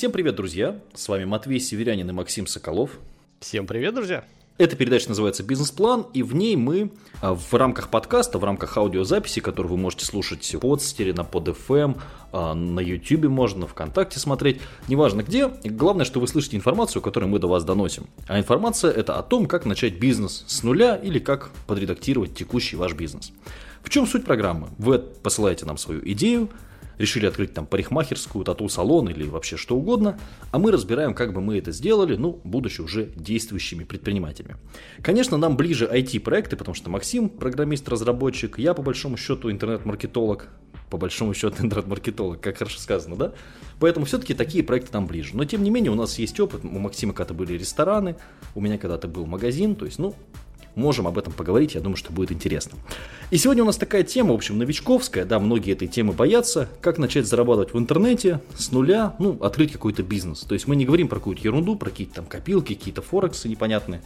Всем привет, друзья! С вами Матвей Северянин и Максим Соколов. Всем привет, друзья! Эта передача называется «Бизнес-план», и в ней мы а, в рамках подкаста, в рамках аудиозаписи, которую вы можете слушать в подстере, на PodFM, а, на YouTube можно, ВКонтакте смотреть, неважно где. Главное, что вы слышите информацию, которую мы до вас доносим. А информация – это о том, как начать бизнес с нуля или как подредактировать текущий ваш бизнес. В чем суть программы? Вы посылаете нам свою идею, решили открыть там парикмахерскую, тату-салон или вообще что угодно, а мы разбираем, как бы мы это сделали, ну, будучи уже действующими предпринимателями. Конечно, нам ближе IT-проекты, потому что Максим программист-разработчик, я по большому счету интернет-маркетолог, по большому счету интернет-маркетолог, как хорошо сказано, да? Поэтому все-таки такие проекты нам ближе. Но тем не менее у нас есть опыт, у Максима когда-то были рестораны, у меня когда-то был магазин, то есть, ну, можем об этом поговорить, я думаю, что будет интересно. И сегодня у нас такая тема, в общем, новичковская, да, многие этой темы боятся, как начать зарабатывать в интернете с нуля, ну, открыть какой-то бизнес. То есть мы не говорим про какую-то ерунду, про какие-то там копилки, какие-то форексы непонятные.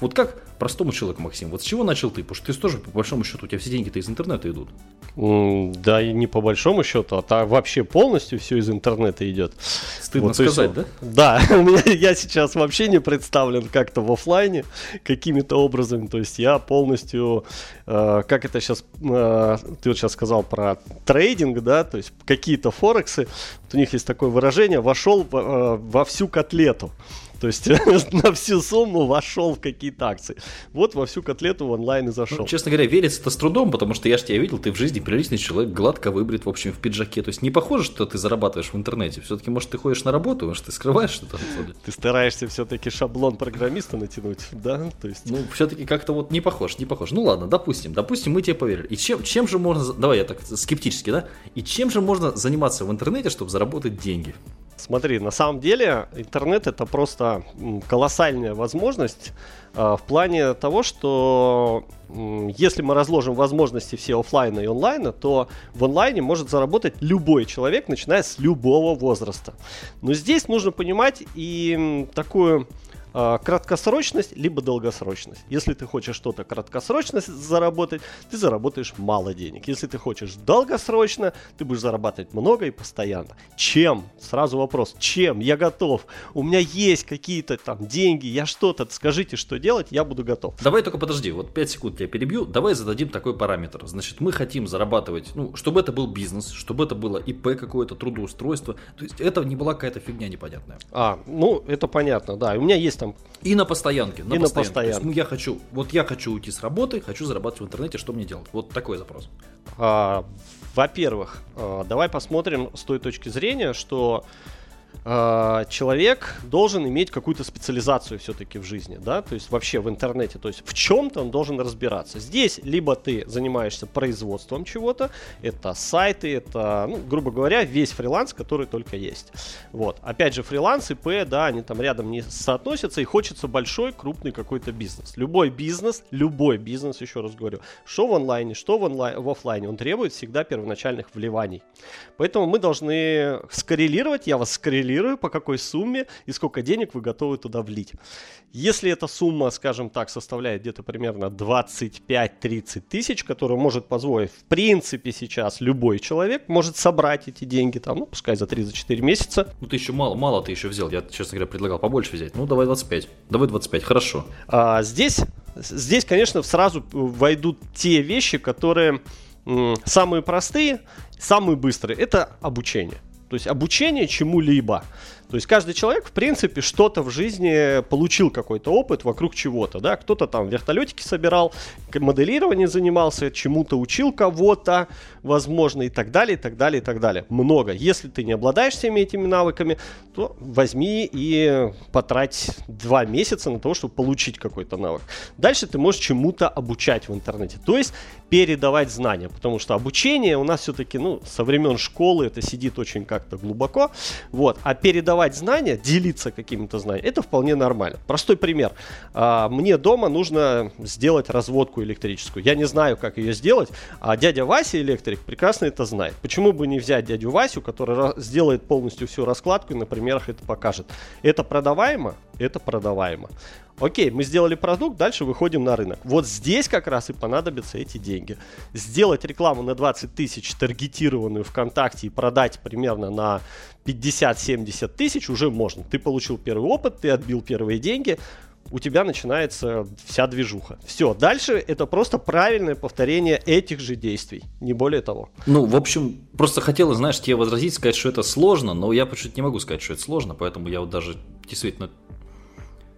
Вот как простому человеку, Максим, вот с чего начал ты? Потому что ты тоже, по большому счету, у тебя все деньги-то из интернета идут. Да, и не по большому счету, а так вообще полностью все из интернета идет. Стыдно вот, сказать, есть, да? Да, у меня я сейчас вообще не представлен как-то в офлайне какими-то образами. То есть я полностью, э, как это сейчас, э, ты вот сейчас сказал про трейдинг, да, то есть какие-то форексы, вот у них есть такое выражение, вошел э, во всю котлету. То есть на всю сумму вошел в какие-то акции. Вот во всю котлету в онлайн и зашел. Ну, честно говоря, верится это с трудом, потому что я же тебя видел, ты в жизни приличный человек, гладко выбрит, в общем, в пиджаке. То есть не похоже, что ты зарабатываешь в интернете. Все-таки, может, ты ходишь на работу, может, ты скрываешь что-то Ты стараешься все-таки шаблон программиста натянуть, да? То есть... Ну, все-таки как-то вот не похож, не похож. Ну ладно, допустим, допустим, мы тебе поверили. И чем, чем же можно, давай я так скептически, да? И чем же можно заниматься в интернете, чтобы заработать деньги? Смотри, на самом деле интернет это просто колоссальная возможность э, в плане того, что э, если мы разложим возможности все офлайна и онлайна, то в онлайне может заработать любой человек, начиная с любого возраста. Но здесь нужно понимать и такую краткосрочность, либо долгосрочность. Если ты хочешь что-то краткосрочно заработать, ты заработаешь мало денег. Если ты хочешь долгосрочно, ты будешь зарабатывать много и постоянно. Чем? Сразу вопрос. Чем? Я готов. У меня есть какие-то там деньги, я что-то, скажите, что делать, я буду готов. Давай только подожди, вот 5 секунд я перебью. Давай зададим такой параметр. Значит, мы хотим зарабатывать, ну, чтобы это был бизнес, чтобы это было ИП какое-то, трудоустройство. То есть это не была какая-то фигня непонятная. А, ну, это понятно, да. У меня есть есть там... И на постоянке. На и постоянке. на постоянке. есть, ну, я хочу, вот я хочу уйти с работы, хочу зарабатывать в интернете, что мне делать? Вот такой запрос. А, во-первых, а, давай посмотрим с той точки зрения, что человек должен иметь какую-то специализацию все-таки в жизни, да, то есть вообще в интернете, то есть в чем-то он должен разбираться. Здесь либо ты занимаешься производством чего-то, это сайты, это, ну, грубо говоря, весь фриланс, который только есть. Вот. Опять же, фриланс, ИП, да, они там рядом не соотносятся, и хочется большой, крупный какой-то бизнес. Любой бизнес, любой бизнес, еще раз говорю, что в онлайне, что в, онлайн, в офлайне, он требует всегда первоначальных вливаний. Поэтому мы должны скоррелировать, я вас скоррелирую коррелирую, по какой сумме и сколько денег вы готовы туда влить. Если эта сумма, скажем так, составляет где-то примерно 25-30 тысяч, которую может позволить, в принципе, сейчас любой человек может собрать эти деньги, там, ну, пускай за 3-4 месяца. Ну, ты еще мало, мало ты еще взял. Я, честно говоря, предлагал побольше взять. Ну, давай 25. Давай 25, хорошо. А, здесь, здесь, конечно, сразу войдут те вещи, которые самые простые, самые быстрые. Это обучение. То есть обучение чему-либо. То есть каждый человек, в принципе, что-то в жизни получил какой-то опыт вокруг чего-то, да, кто-то там вертолетики собирал, моделирование занимался, чему-то учил кого-то, возможно, и так далее, и так далее, и так далее. Много. Если ты не обладаешь всеми этими навыками, то возьми и потрать два месяца на то, чтобы получить какой-то навык. Дальше ты можешь чему-то обучать в интернете, то есть передавать знания, потому что обучение у нас все-таки, ну, со времен школы это сидит очень как-то глубоко, вот, а передавать передавать знания, делиться какими-то знаниями, это вполне нормально. Простой пример. А, мне дома нужно сделать разводку электрическую. Я не знаю, как ее сделать, а дядя Вася, электрик, прекрасно это знает. Почему бы не взять дядю Васю, который сделает полностью всю раскладку и на примерах это покажет. Это продаваемо? это продаваемо. Окей, мы сделали продукт, дальше выходим на рынок. Вот здесь как раз и понадобятся эти деньги. Сделать рекламу на 20 тысяч, таргетированную ВКонтакте и продать примерно на 50-70 тысяч уже можно. Ты получил первый опыт, ты отбил первые деньги, у тебя начинается вся движуха. Все, дальше это просто правильное повторение этих же действий, не более того. Ну, в общем, просто хотел, знаешь, тебе возразить, сказать, что это сложно, но я почему-то не могу сказать, что это сложно, поэтому я вот даже действительно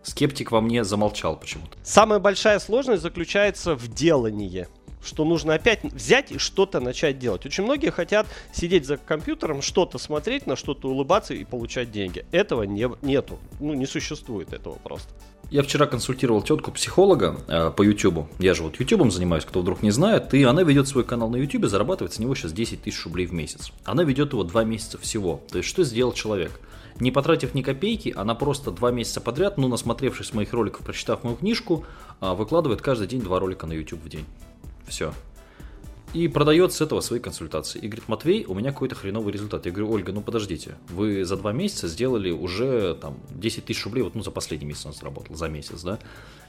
скептик во мне замолчал почему-то. Самая большая сложность заключается в делании что нужно опять взять и что-то начать делать. Очень многие хотят сидеть за компьютером, что-то смотреть, на что-то улыбаться и получать деньги. Этого не, нету. Ну, не существует этого просто. Я вчера консультировал тетку психолога э, по YouTube. Я же вот YouTube занимаюсь, кто вдруг не знает. И она ведет свой канал на YouTube, зарабатывает с него сейчас 10 тысяч рублей в месяц. Она ведет его 2 месяца всего. То есть что сделал человек? Не потратив ни копейки, она просто 2 месяца подряд, ну насмотревшись моих роликов, прочитав мою книжку, э, выкладывает каждый день 2 ролика на YouTube в день. Все и продает с этого свои консультации. И говорит, Матвей, у меня какой-то хреновый результат. Я говорю, Ольга, ну подождите, вы за два месяца сделали уже там 10 тысяч рублей, вот ну за последний месяц он заработал, за месяц, да?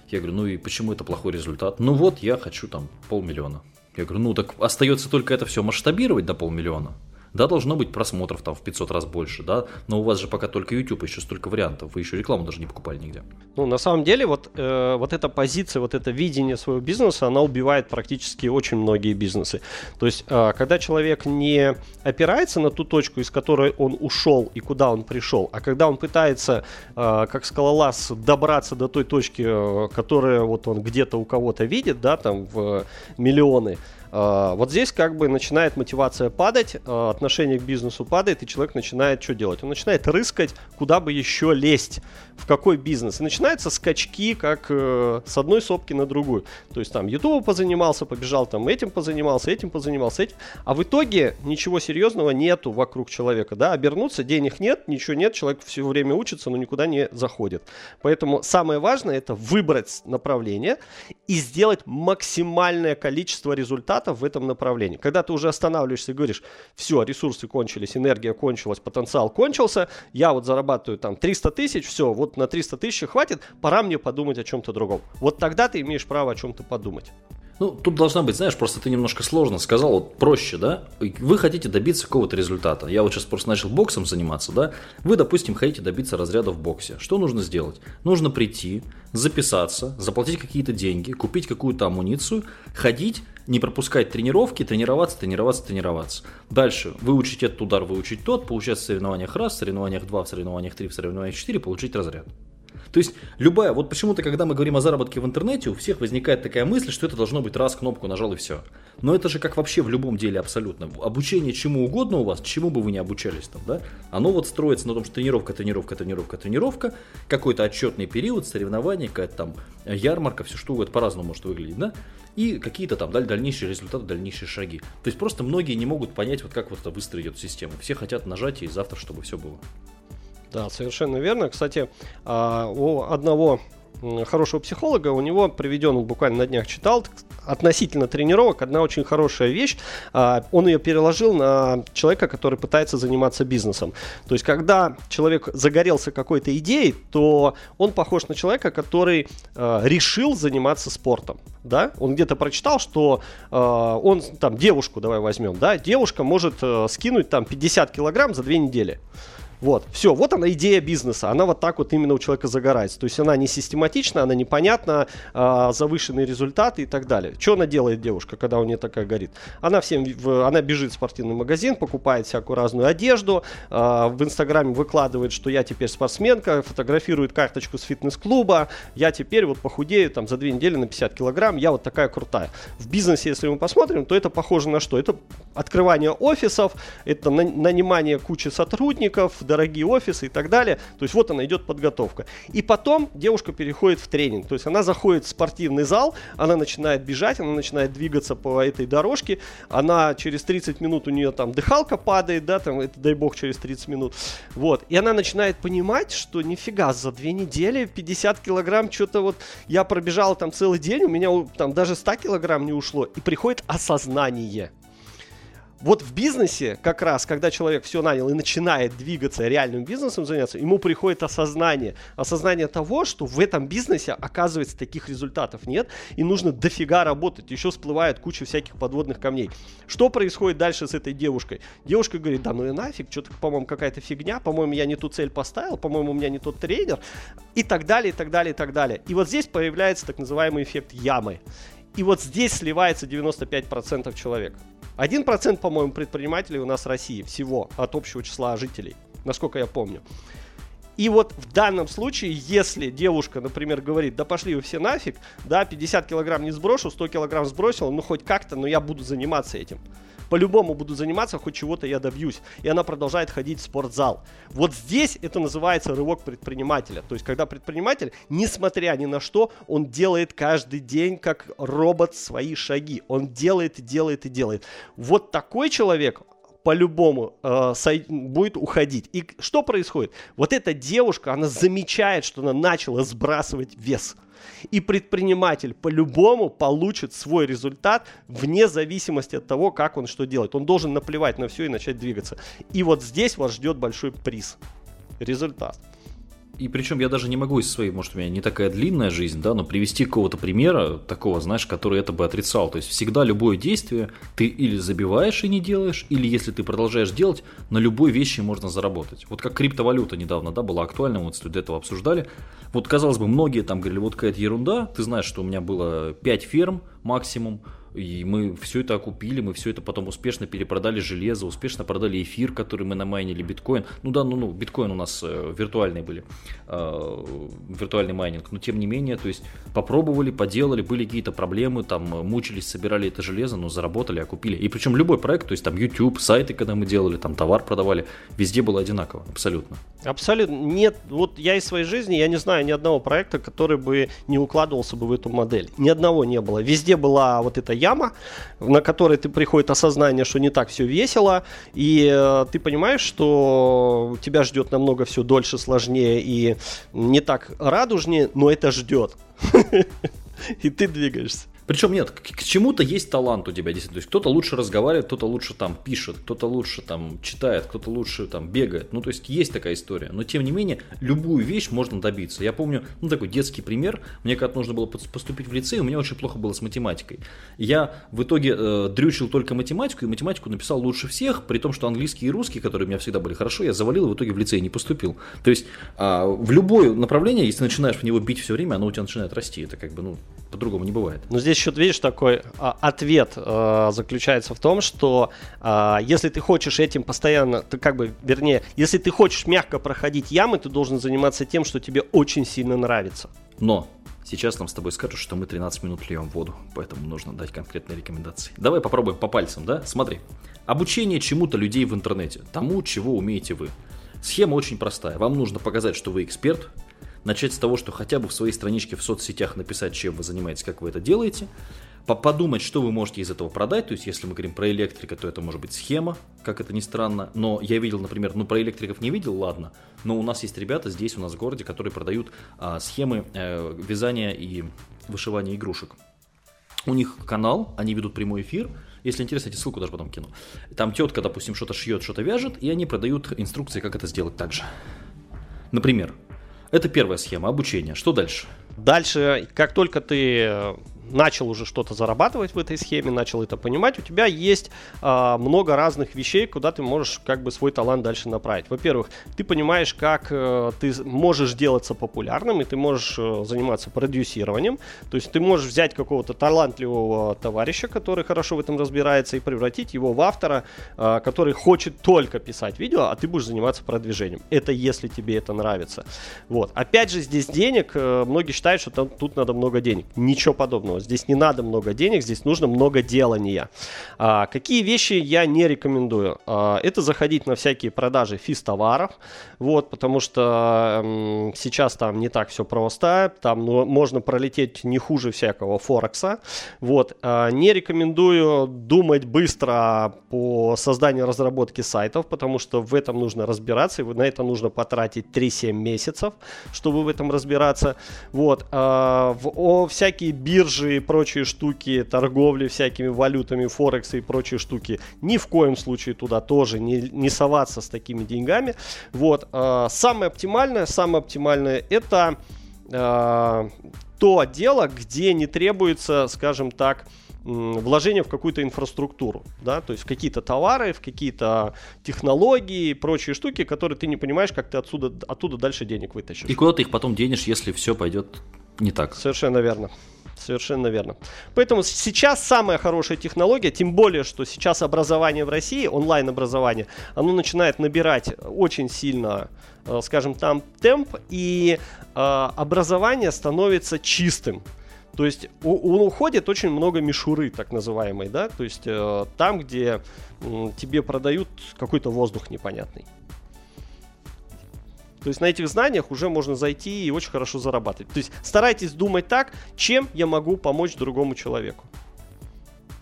Я говорю, ну и почему это плохой результат? Ну вот, я хочу там полмиллиона. Я говорю, ну так остается только это все масштабировать до полмиллиона. Да, должно быть просмотров там в 500 раз больше, да, но у вас же пока только YouTube, еще столько вариантов, вы еще рекламу даже не покупали нигде. Ну, на самом деле, вот, э, вот эта позиция, вот это видение своего бизнеса, она убивает практически очень многие бизнесы. То есть, э, когда человек не опирается на ту точку, из которой он ушел и куда он пришел, а когда он пытается, э, как скалолаз, добраться до той точки, э, которая вот он где-то у кого-то видит, да, там в миллионы, а, вот здесь как бы начинает мотивация падать, а, отношение к бизнесу падает, и человек начинает что делать? Он начинает рыскать, куда бы еще лезть, в какой бизнес. И начинаются скачки, как э, с одной сопки на другую. То есть там YouTube позанимался, побежал там этим позанимался, этим позанимался, этим. А в итоге ничего серьезного нету вокруг человека. Да? Обернуться, денег нет, ничего нет, человек все время учится, но никуда не заходит. Поэтому самое важное это выбрать направление и сделать максимальное количество результатов результатов в этом направлении. Когда ты уже останавливаешься и говоришь, все, ресурсы кончились, энергия кончилась, потенциал кончился, я вот зарабатываю там 300 тысяч, все, вот на 300 тысяч хватит, пора мне подумать о чем-то другом. Вот тогда ты имеешь право о чем-то подумать. Ну, тут должна быть, знаешь, просто ты немножко сложно сказал, вот проще, да? Вы хотите добиться какого-то результата. Я вот сейчас просто начал боксом заниматься, да? Вы, допустим, хотите добиться разряда в боксе. Что нужно сделать? Нужно прийти, записаться, заплатить какие-то деньги, купить какую-то амуницию, ходить, не пропускать тренировки, тренироваться, тренироваться, тренироваться. Дальше выучить этот удар, выучить тот, получать в соревнованиях раз, в соревнованиях два, в соревнованиях три, в соревнованиях четыре, получить разряд. То есть любая, вот почему-то, когда мы говорим о заработке в интернете, у всех возникает такая мысль, что это должно быть раз кнопку нажал и все. Но это же как вообще в любом деле абсолютно. Обучение чему угодно у вас, чему бы вы ни обучались там, да, оно вот строится на том, что тренировка, тренировка, тренировка, тренировка, какой-то отчетный период, соревнования, какая-то там ярмарка, все что угодно по-разному может выглядеть, да, и какие-то там даль- дальнейшие результаты, дальнейшие шаги. То есть просто многие не могут понять, вот как вот это выстроить эту систему. Все хотят нажать и завтра, чтобы все было. Да, совершенно верно. Кстати, а, у одного хорошего психолога, у него приведен, буквально на днях читал, относительно тренировок, одна очень хорошая вещь, а, он ее переложил на человека, который пытается заниматься бизнесом. То есть, когда человек загорелся какой-то идеей, то он похож на человека, который а, решил заниматься спортом. Да? Он где-то прочитал, что он там девушку, давай возьмем, да, девушка может э, скинуть там 50 килограмм за две недели. Вот, все, вот она идея бизнеса, она вот так вот именно у человека загорается. То есть она не систематична, она непонятна, а, завышенные результаты и так далее. Что она делает, девушка, когда у нее такая горит? Она всем, в, она бежит в спортивный магазин, покупает всякую разную одежду, а, в Инстаграме выкладывает, что я теперь спортсменка, фотографирует карточку с фитнес-клуба, я теперь вот похудею там за две недели на 50 килограмм, я вот такая крутая. В бизнесе, если мы посмотрим, то это похоже на что? Это открывание офисов, это нанимание кучи сотрудников, дорогие офисы и так далее. То есть вот она идет подготовка. И потом девушка переходит в тренинг. То есть она заходит в спортивный зал, она начинает бежать, она начинает двигаться по этой дорожке. Она через 30 минут у нее там дыхалка падает, да, там, это дай бог через 30 минут. Вот. И она начинает понимать, что нифига, за две недели 50 килограмм, что-то вот я пробежал там целый день, у меня там даже 100 килограмм не ушло. И приходит осознание Вот в бизнесе, как раз, когда человек все нанял и начинает двигаться реальным бизнесом заняться, ему приходит осознание. Осознание того, что в этом бизнесе, оказывается, таких результатов нет, и нужно дофига работать. Еще всплывает куча всяких подводных камней. Что происходит дальше с этой девушкой? Девушка говорит, да ну и нафиг, что-то, по-моему, какая-то фигня, по-моему, я не ту цель поставил, по-моему, у меня не тот тренер, и так далее, и так далее, и так далее. И вот здесь появляется так называемый эффект ямы. И вот здесь сливается 95% человек. 1%, по-моему, предпринимателей у нас в России всего от общего числа жителей, насколько я помню. И вот в данном случае, если девушка, например, говорит, да пошли вы все нафиг, да, 50 килограмм не сброшу, 100 килограмм сбросил, ну хоть как-то, но я буду заниматься этим по-любому буду заниматься, хоть чего-то я добьюсь. И она продолжает ходить в спортзал. Вот здесь это называется рывок предпринимателя. То есть, когда предприниматель, несмотря ни на что, он делает каждый день как робот свои шаги. Он делает и делает и делает. Вот такой человек, по-любому э, будет уходить. И что происходит? Вот эта девушка, она замечает, что она начала сбрасывать вес. И предприниматель по-любому получит свой результат вне зависимости от того, как он что делает. Он должен наплевать на все и начать двигаться. И вот здесь вас ждет большой приз. Результат. И причем я даже не могу из своей, может, у меня не такая длинная жизнь, да, но привести какого-то примера, такого, знаешь, который это бы отрицал. То есть всегда любое действие ты или забиваешь и не делаешь, или если ты продолжаешь делать, на любой вещи можно заработать. Вот как криптовалюта недавно, да, была актуальна, вот до этого обсуждали. Вот, казалось бы, многие там говорили, вот какая-то ерунда, ты знаешь, что у меня было 5 ферм максимум, и мы все это окупили, мы все это потом успешно перепродали железо, успешно продали эфир, который мы намайнили, биткоин. Ну да, ну, ну биткоин у нас э, виртуальные были, э, виртуальный майнинг. Но тем не менее, то есть попробовали, поделали, были какие-то проблемы, там э, мучились, собирали это железо, но заработали, окупили. И причем любой проект, то есть там YouTube, сайты, когда мы делали, там товар продавали, везде было одинаково, абсолютно. Абсолютно. Нет, вот я из своей жизни, я не знаю ни одного проекта, который бы не укладывался бы в эту модель. Ни одного не было. Везде была вот эта яма, на которой ты приходит осознание, что не так все весело, и э, ты понимаешь, что тебя ждет намного все дольше, сложнее и не так радужнее, но это ждет. И ты двигаешься. Причем нет, к, к чему-то есть талант у тебя действительно. То есть кто-то лучше разговаривает, кто-то лучше там пишет, кто-то лучше там читает, кто-то лучше там бегает. Ну, то есть есть такая история. Но тем не менее, любую вещь можно добиться. Я помню, ну, такой детский пример. Мне когда нужно было поступить в лицей, у меня очень плохо было с математикой. Я в итоге э, дрючил только математику, и математику написал лучше всех, при том, что английский и русский, которые у меня всегда были хорошо, я завалил, и в итоге в лицей не поступил. То есть э, в любое направление, если начинаешь в него бить все время, оно у тебя начинает расти. Это как бы, ну, по-другому не бывает. Но здесь еще, видишь, такой а, ответ а, заключается в том, что а, если ты хочешь этим постоянно, ты как бы, вернее, если ты хочешь мягко проходить ямы, ты должен заниматься тем, что тебе очень сильно нравится. Но Сейчас нам с тобой скажут, что мы 13 минут льем воду, поэтому нужно дать конкретные рекомендации. Давай попробуем по пальцам, да? Смотри. Обучение чему-то людей в интернете, тому, чего умеете вы. Схема очень простая. Вам нужно показать, что вы эксперт, начать с того, что хотя бы в своей страничке в соцсетях написать, чем вы занимаетесь, как вы это делаете, подумать, что вы можете из этого продать, то есть если мы говорим про электрика, то это может быть схема, как это ни странно, но я видел, например, ну про электриков не видел, ладно, но у нас есть ребята здесь у нас в городе, которые продают а, схемы э, вязания и вышивания игрушек. У них канал, они ведут прямой эфир, если интересно, эти ссылку даже потом кину. Там тетка, допустим, что-то шьет, что-то вяжет, и они продают инструкции, как это сделать также. Например, это первая схема обучения. Что дальше? Дальше, как только ты начал уже что-то зарабатывать в этой схеме, начал это понимать, у тебя есть э, много разных вещей, куда ты можешь как бы свой талант дальше направить. Во-первых, ты понимаешь, как э, ты можешь делаться популярным, и ты можешь э, заниматься продюсированием. То есть ты можешь взять какого-то талантливого товарища, который хорошо в этом разбирается, и превратить его в автора, э, который хочет только писать видео, а ты будешь заниматься продвижением. Это если тебе это нравится. Вот. Опять же, здесь денег, э, многие считают, что там, тут надо много денег. Ничего подобного. Здесь не надо много денег, здесь нужно много делания. А, какие вещи я не рекомендую? А, это заходить на всякие продажи физ-товаров, вот, потому что м, сейчас там не так все просто, там ну, можно пролететь не хуже всякого Форекса. Вот, а, не рекомендую думать быстро по созданию разработки сайтов, потому что в этом нужно разбираться, и на это нужно потратить 3-7 месяцев, чтобы в этом разбираться. Вот, а, в, о, всякие биржи и прочие штуки, торговли всякими валютами, форексы и прочие штуки, ни в коем случае туда тоже не, не соваться с такими деньгами. Вот. Э, самое оптимальное, самое оптимальное это э, то дело, где не требуется, скажем так, вложение в какую-то инфраструктуру, да, то есть в какие-то товары, в какие-то технологии и прочие штуки, которые ты не понимаешь, как ты отсюда, оттуда дальше денег вытащишь. И куда ты их потом денешь, если все пойдет не так? Совершенно верно. Совершенно верно. Поэтому сейчас самая хорошая технология, тем более, что сейчас образование в России, онлайн-образование, оно начинает набирать очень сильно, э, скажем, там темп, и э, образование становится чистым. То есть у, уходит очень много мишуры, так называемой, да, то есть э, там, где тебе продают какой-то воздух непонятный. То есть на этих знаниях уже можно зайти и очень хорошо зарабатывать. То есть старайтесь думать так, чем я могу помочь другому человеку.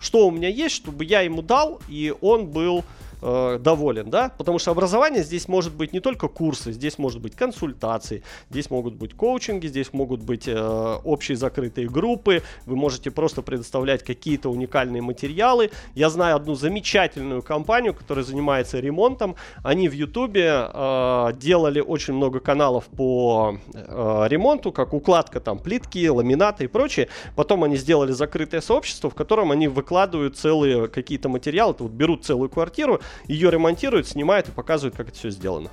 Что у меня есть, чтобы я ему дал, и он был э, доволен, да, потому что образование здесь может быть не только курсы, здесь может быть консультации, здесь могут быть коучинги, здесь могут быть э, общие закрытые группы, вы можете просто предоставлять какие-то уникальные материалы. Я знаю одну замечательную компанию, которая занимается ремонтом, они в Ютубе э, делали очень много каналов по э, ремонту, как укладка там плитки, ламината и прочее, потом они сделали закрытое сообщество, в котором они выкладывают целые какие-то материалы, вот берут целую квартиру, ее ремонтируют, снимают и показывают, как это все сделано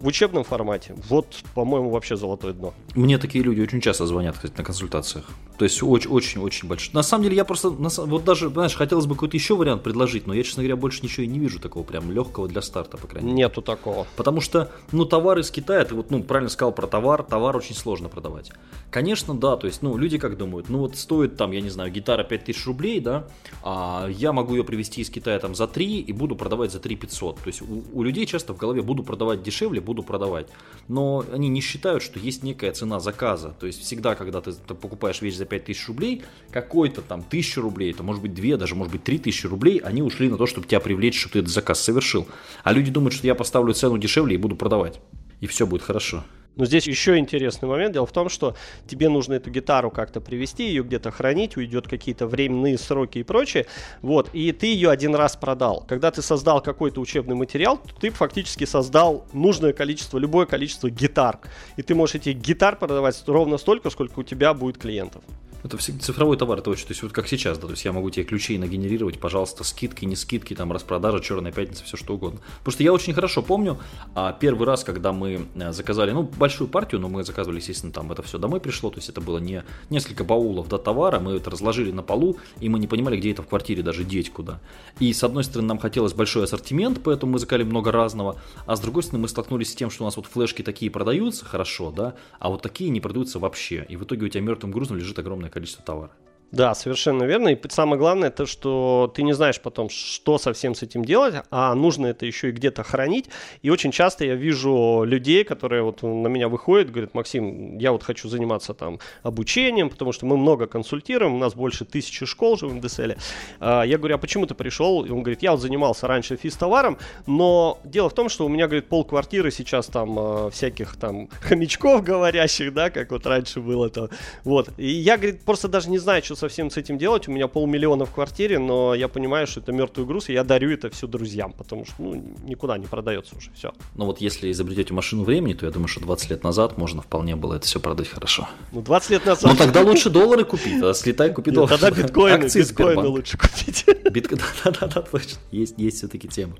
в учебном формате. Вот, по-моему, вообще золотое дно. Мне такие люди очень часто звонят, кстати, на консультациях. То есть очень-очень-очень большой. На самом деле я просто, вот даже, знаешь, хотелось бы какой-то еще вариант предложить, но я, честно говоря, больше ничего и не вижу такого прям легкого для старта, по крайней мере. Нету такого. Потому что, ну, товар из Китая, ты вот, ну, правильно сказал про товар, товар очень сложно продавать. Конечно, да, то есть, ну, люди как думают, ну, вот стоит там, я не знаю, гитара 5000 рублей, да, а я могу ее привезти из Китая там за 3 и буду продавать за 3 500. То есть у, у людей часто в голове буду продавать дешевле, буду продавать. Но они не считают, что есть некая цена заказа. То есть всегда, когда ты, ты покупаешь вещь за 5000 рублей, какой-то там 1000 рублей, это может быть 2, даже может быть 3000 рублей, они ушли на то, чтобы тебя привлечь, чтобы ты этот заказ совершил. А люди думают, что я поставлю цену дешевле и буду продавать. И все будет хорошо. Но здесь еще интересный момент. Дело в том, что тебе нужно эту гитару как-то привести, ее где-то хранить, уйдет какие-то временные сроки и прочее. Вот, и ты ее один раз продал. Когда ты создал какой-то учебный материал, ты фактически создал нужное количество, любое количество гитар. И ты можешь эти гитар продавать ровно столько, сколько у тебя будет клиентов. Это цифровой товар, это очень, то есть вот как сейчас, да, то есть я могу тебе ключи нагенерировать, пожалуйста, скидки, не скидки, там распродажа, черная пятница, все что угодно. Потому что я очень хорошо помню а, первый раз, когда мы э, заказали, ну, большую партию, но мы заказывали, естественно, там это все домой пришло, то есть это было не несколько баулов до товара, мы это разложили на полу, и мы не понимали, где это в квартире даже деть куда. И с одной стороны нам хотелось большой ассортимент, поэтому мы заказали много разного, а с другой стороны мы столкнулись с тем, что у нас вот флешки такие продаются хорошо, да, а вот такие не продаются вообще. И в итоге у тебя мертвым грузом лежит огромное количество товара. Да, совершенно верно. И самое главное, то, что ты не знаешь потом, что совсем с этим делать, а нужно это еще и где-то хранить. И очень часто я вижу людей, которые вот на меня выходят, говорят, Максим, я вот хочу заниматься там обучением, потому что мы много консультируем, у нас больше тысячи школ же в МДСЛ. А, я говорю, а почему ты пришел? И он говорит, я вот занимался раньше физ-товаром, но дело в том, что у меня, говорит, пол квартиры сейчас там а, всяких там хомячков говорящих, да, как вот раньше было то. Вот. И я, говорит, просто даже не знаю, что совсем с этим делать. У меня полмиллиона в квартире, но я понимаю, что это мертвый груз, и я дарю это все друзьям, потому что ну, никуда не продается уже все. Ну вот если изобретете машину времени, то я думаю, что 20 лет назад можно вполне было это все продать хорошо. Ну 20 лет назад. Ну тогда лучше доллары купить, тогда слетай, купи доллары. Тогда биткоины, биткоины лучше купить. Да-да-да, точно. Есть, есть все-таки тема.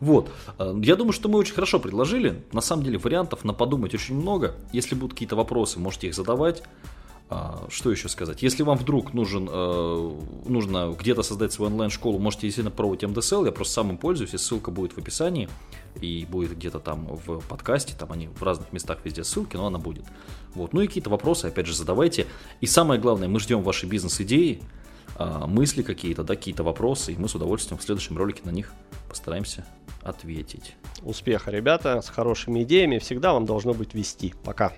Вот. Э, я думаю, что мы очень хорошо предложили. На самом деле вариантов на подумать очень много. Если будут какие-то вопросы, можете их задавать. А, что еще сказать? Если вам вдруг нужен, э, нужно где-то создать свою онлайн-школу, можете действительно пробовать МДСЛ, я просто сам им пользуюсь, и ссылка будет в описании, и будет где-то там в подкасте, там они в разных местах везде ссылки, но она будет. Вот. Ну и какие-то вопросы, опять же, задавайте. И самое главное, мы ждем ваши бизнес-идеи, а, мысли какие-то, да, какие-то вопросы, и мы с удовольствием в следующем ролике на них постараемся ответить. Успеха, ребята, с хорошими идеями всегда вам должно быть вести. Пока.